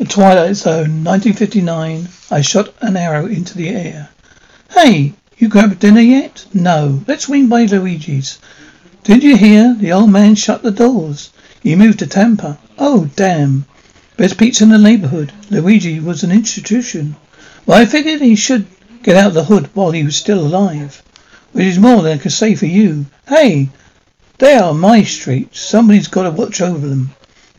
The Twilight Zone, 1959. I shot an arrow into the air. Hey, you grabbed dinner yet? No. Let's swing by Luigi's. Did you hear? The old man shut the doors. He moved to Tampa. Oh, damn. Best pizza in the neighborhood. Luigi was an institution. Well, I figured he should get out the hood while he was still alive. Which is more than I could say for you. Hey, they are my streets. Somebody's got to watch over them.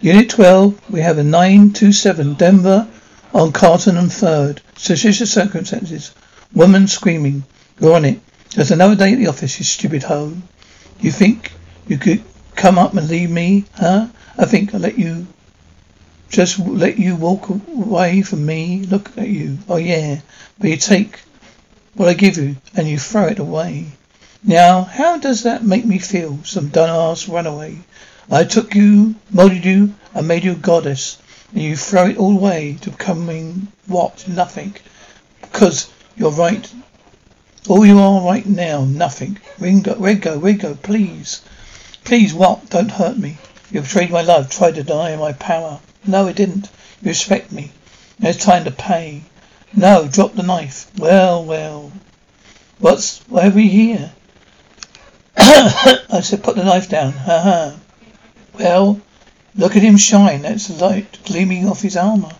Unit 12, we have a 927 Denver on Carlton and 3rd. Suspicious circumstances. Woman screaming. You're on it. Just another day at the office, you stupid hoe. You think you could come up and leave me, huh? I think I'll let you just let you walk away from me. Look at you. Oh yeah. But you take what I give you and you throw it away. Now, how does that make me feel? Some dumbass runaway. I took you, molded you, and made you a goddess, and you throw it all away to becoming what? Nothing. Because you're right. All you are right now, nothing. Ringo, Ringo, Ringo, please. Please, what? Don't hurt me. You betrayed my love, tried to deny my power. No, it didn't. You respect me. Now it's time to pay. No, drop the knife. Well, well. What's, why are we here? I said, put the knife down. Ha ha. Well, look at him shine. That's the light gleaming off his armor.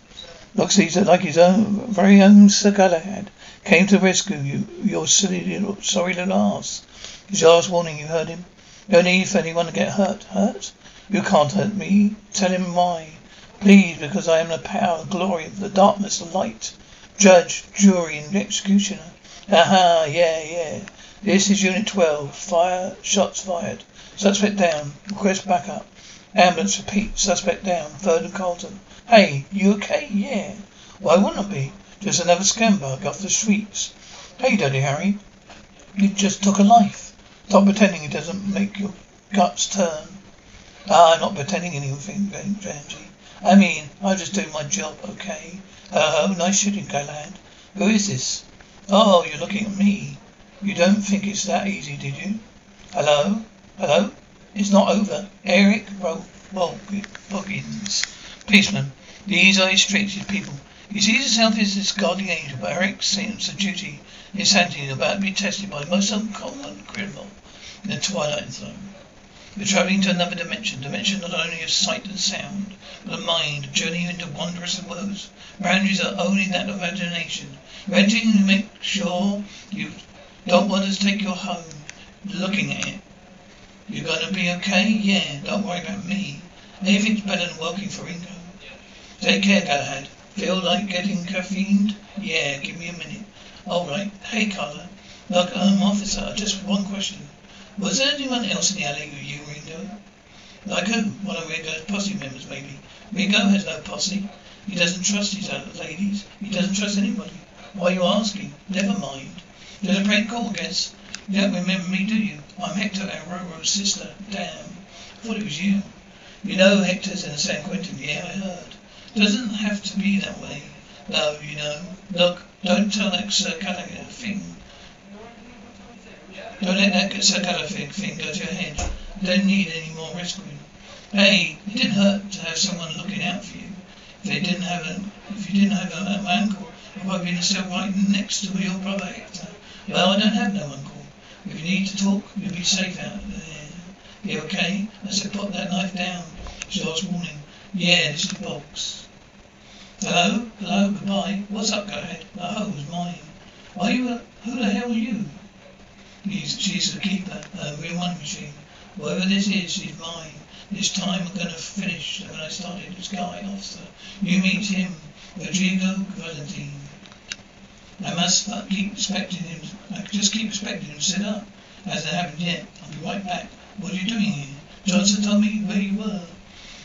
Looks he's like his own very own Sir Galahad. Came to rescue you, your silly little sorry little ass. His last warning, you heard him. No need for anyone to get hurt. Hurt? You can't hurt me. Tell him why. Please, because I am the power, glory of the darkness, the light. Judge, jury, and executioner. Aha, yeah, yeah. This is Unit 12. Fire, shots fired. Suspect down. Request backup. Ambulance, repeat. Suspect down. Third and Carlton. Hey, you okay? Yeah. Why wouldn't I be? Just another scumbag off the streets. Hey, Daddy Harry. You just took a life. Stop pretending it doesn't make your guts turn. Ah, I'm not pretending anything, Vanjie. I mean, I'm just doing my job, okay? Oh, nice shooting, Galahad. Who is this? Oh, you're looking at me. You don't think it's that easy, did you? Hello? Hello? It's not over. Eric Ro- Boggins. Policeman. These are his strictest people. He sees himself as this guardian angel, but Eric's sense of duty, his sanity, is about to be tested by the most uncommon criminal in the Twilight Zone. You're traveling to another dimension, dimension not only of sight and sound, but of mind, a journey into wondrous worlds. Boundaries are only that of imagination. Renting to make sure you don't want to take your home. Looking at it. You're gonna be okay? Yeah, don't worry about me. Anything's better than working for Ringo. Take care, Galahad. Feel like getting caffeined? Yeah, give me a minute. Alright. Hey, Carla. Look, um, officer, just one question. Was there anyone else in the alley with you, Ringo? Like who? One of Ringo's posse members, maybe. Ringo has no posse. He doesn't trust his other ladies. He doesn't trust anybody. Why are you asking? Never mind. Just a prank call, I guess. You don't remember me, do you? I'm Hector Auroro's sister. Damn. I thought it was you. You know Hector's in San Quentin. Yeah, I heard. Doesn't have to be that way. No, you know. Look, don't tell that Sir Galahad thing. Don't let that Sir Galahad thing go to your head. I don't need any more rescuing. Hey, it didn't hurt to have someone looking out for you. If they didn't have a, if you didn't have a, my uncle, I'd probably be in a cell right next to your brother Hector. Well, I don't have no uncle. If you need to talk, you'll be safe out there. You okay? I said, put that knife down. She was warning. Yeah, this is the box. Hello? Hello? Goodbye. What's up, go ahead? The home's mine. Are you a, who the hell are you? He's, she's the keeper, a real one machine. Whatever this is, she's mine. This time I'm gonna finish when I started this guy officer. You meet him, Rodrigo Valentine. I must keep expecting him. I just keep expecting him to sit up. Hasn't happened yet. I'll be right back. What are you doing here? Johnson told me where you were.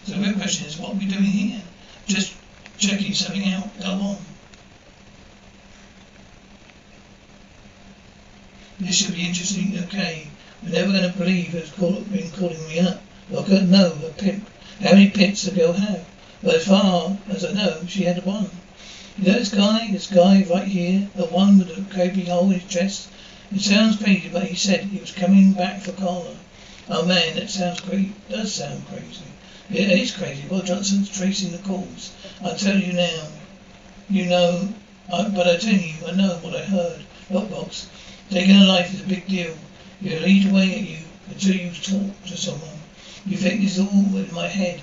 So the real question is, what are we doing here? Just checking something out. Go on. This should be interesting. Okay. We're never going to believe who's call, been calling me up. Look at no, a pimp. How many pimps the girl have? But as far as I know, she had one. You know this guy, this guy right here, the one with the gaping hole in his chest? It sounds crazy, but he said he was coming back for Carla. Oh man, that sounds great. Does sound crazy. Yeah, it is crazy. Well, Johnson's tracing the calls. I tell you now. You know, I, but I tell you, I know what I heard. Lockbox. Taking a life is a big deal. You lead away at you until you talk to someone. You think this is all in my head.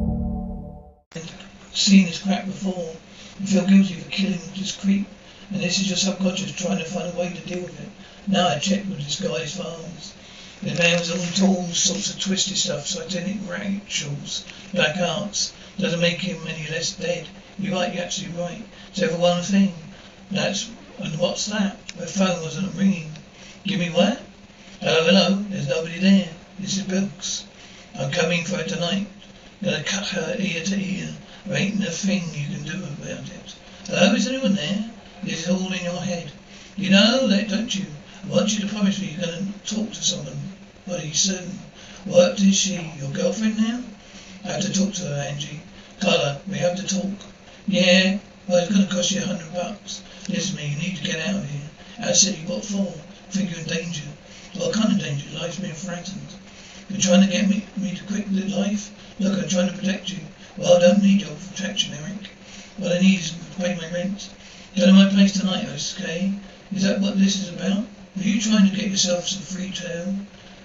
seen this crap before and feel guilty for killing this creep. And this is your subconscious trying to find a way to deal with it. Now I checked with this guy's files. The man was into all sorts of twisted stuff, satanic rituals, black arts. Doesn't make him any less dead. You're right, you're actually right. Except for one thing. That's, and what's that? My phone wasn't ringing. Give me what? Hello, hello. There's nobody there. This is Bilks. I'm coming for her tonight. Gonna cut her ear to ear. There ain't a thing you can do about it. Hello, is anyone there? This is all in your head. You know that, don't you? I want you to promise me you're going to talk to someone pretty soon. What is she? Your girlfriend now? I have to talk to her, Angie. Carla, we have to talk. Yeah, well, it's going to cost you a hundred bucks. Listen to me, you need to get out of here. Out of city, what for? I think you're in danger. What kind of danger? Life's being threatened. You're trying to get me, me to quit life? Look, I'm trying to protect you. Well, I don't need your protection, Eric. What I need is to pay my rent. Go to my place tonight, okay? Is that what this is about? Are you trying to get yourself some free tail?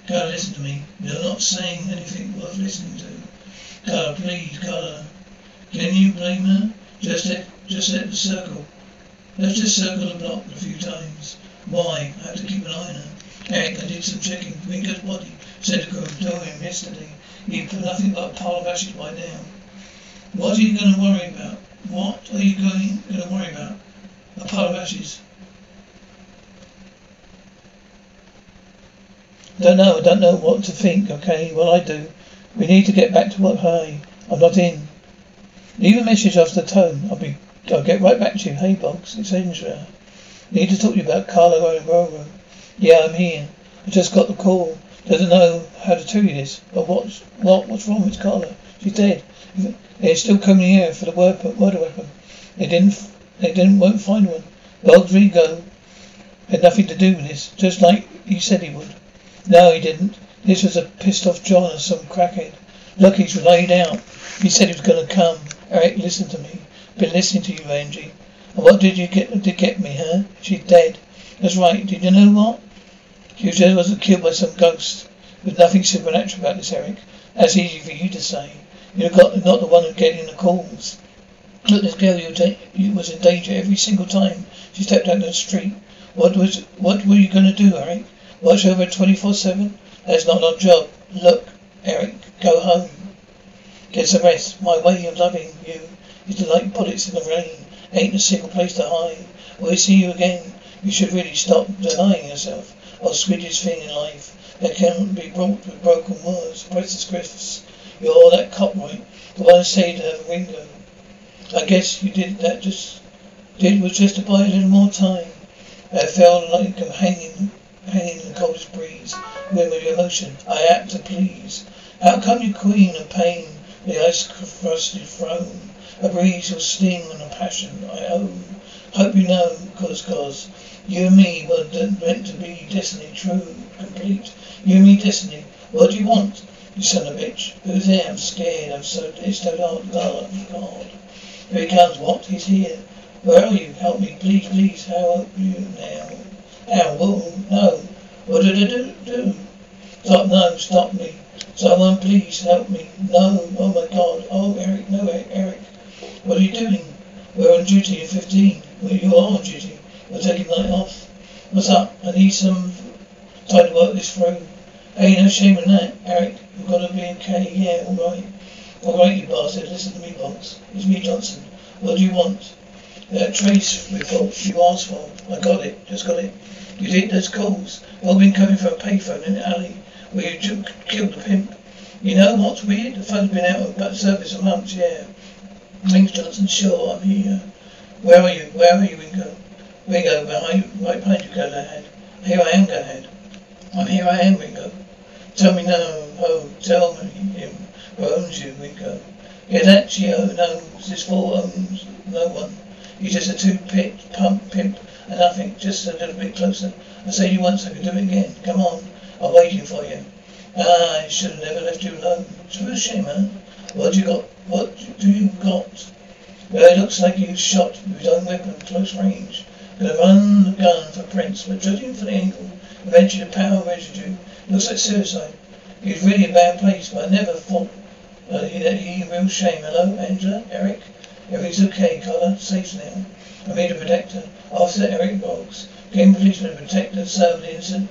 Carla, listen to me. You're not saying anything worth listening to. Carla, please, Carla. Can you blame her? Just let, just let the circle. Let's just circle the block a few times. Why? I have to keep an eye on her. Eric, I did some checking. Ringo's body. Said to go to him yesterday. He put nothing but a pile of ashes by now. What are you going to worry about? What are you going, going to worry about? A pile of ashes. Don't know, I don't know what to think, okay? Well, I do. We need to get back to work. hey, I'm not in. Leave a message after the tone. I'll be, I'll get right back to you. Hey, Box, it's Andrea. Need to talk to you about Carla Roro. Yeah, I'm here. I just got the call. Doesn't know how to tell you this, but what's, what, what's wrong with Carla? She's dead. They're still coming here for the murder weapon. They didn't. They didn't. Won't find one. Rodrigo had nothing to do with this, just like he said he would. No, he didn't. This was a pissed off John or some crackhead. Look, he's laid out. He said he was going to come. Eric, listen to me. Been listening to you, Angie. And what did you get to get me, huh? She's dead. That's right. Did you know what? She was, was killed by some ghost. There's nothing supernatural about this, Eric. That's easy for you to say. You're not the one who's getting the calls. Look, this girl you was in danger every single time she stepped out on the street. What was what were you going to do, Eric? Watch over 24/7? That's not our job. Look, Eric, go home. Get some rest. My way of loving you is to like bullets in the rain. Ain't a single place to hide. Will I see you again? You should really stop denying yourself. Oh, sweetest thing in life that can be brought with broken words. Princess Griffiths, you're all that cop, right? The one say to her, window. I guess you did that just did was just to buy a little more time. I felt like I'm hanging hanging in the coldest breeze, with emotion. I act to please. How come you queen of pain, the ice crusted throne? A breeze will sting and a passion I own. Hope you know, cause, cause, you and me were meant to be destiny, true, complete. You and me destiny. What do you want, you son of a bitch? Who's there? I'm scared. I'm so, it's so dark, God, God. Here he comes. What? He's here. Where are you? Help me, please, please. How help you now. Now, whoa, no. What did I do? do? Stop, no, stop me. Someone please help me. No, oh my god. Oh, Eric, no, Eric. What are you doing? We're on duty at 15. Well, you are on duty. We're taking night off. What's up? I need some time to work this through. Hey, no shame in that, Eric. You've got to be okay. Yeah, all right. All right, you bastard. Listen to me, boss. It's me, Johnson. What do you want? That trace report you asked for. I got it. Just got it. You did? Those calls. All been coming from a payphone in the alley where you killed the pimp. You know what's weird? The phone's been out of service for months, yeah. Thanks, Johnson. Sure, I'm here. Where are you? Where are you, Ringo? Ringo, behind, right behind you, go ahead. Here I am, go ahead. I'm here I am, Ringo. Tell me no, oh, tell me him who owns you, Ringo. Gio knows this fool owns no one. He's just a two-pit pump pimp and nothing, just a little bit closer. I said you once, I can do it again. Come on, I'm waiting for you. Ah, I should have never left you alone. It's a shame, huh? What you got? What do you got? It looks like he was shot with his own weapon close range. Gonna run the gun for Prince, but judging from the angle, eventually the power residue, looks like suicide. He was really a bad place, but I never thought uh, that he real shame. Hello, Angela, Eric? Everything's okay, Carla. Safe now. I made a protector. Officer Eric Boggs. Game policeman and serve the innocent.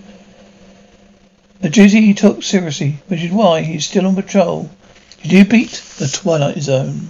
The duty he took seriously, which is why he's still on patrol. Did you beat the Twilight Zone?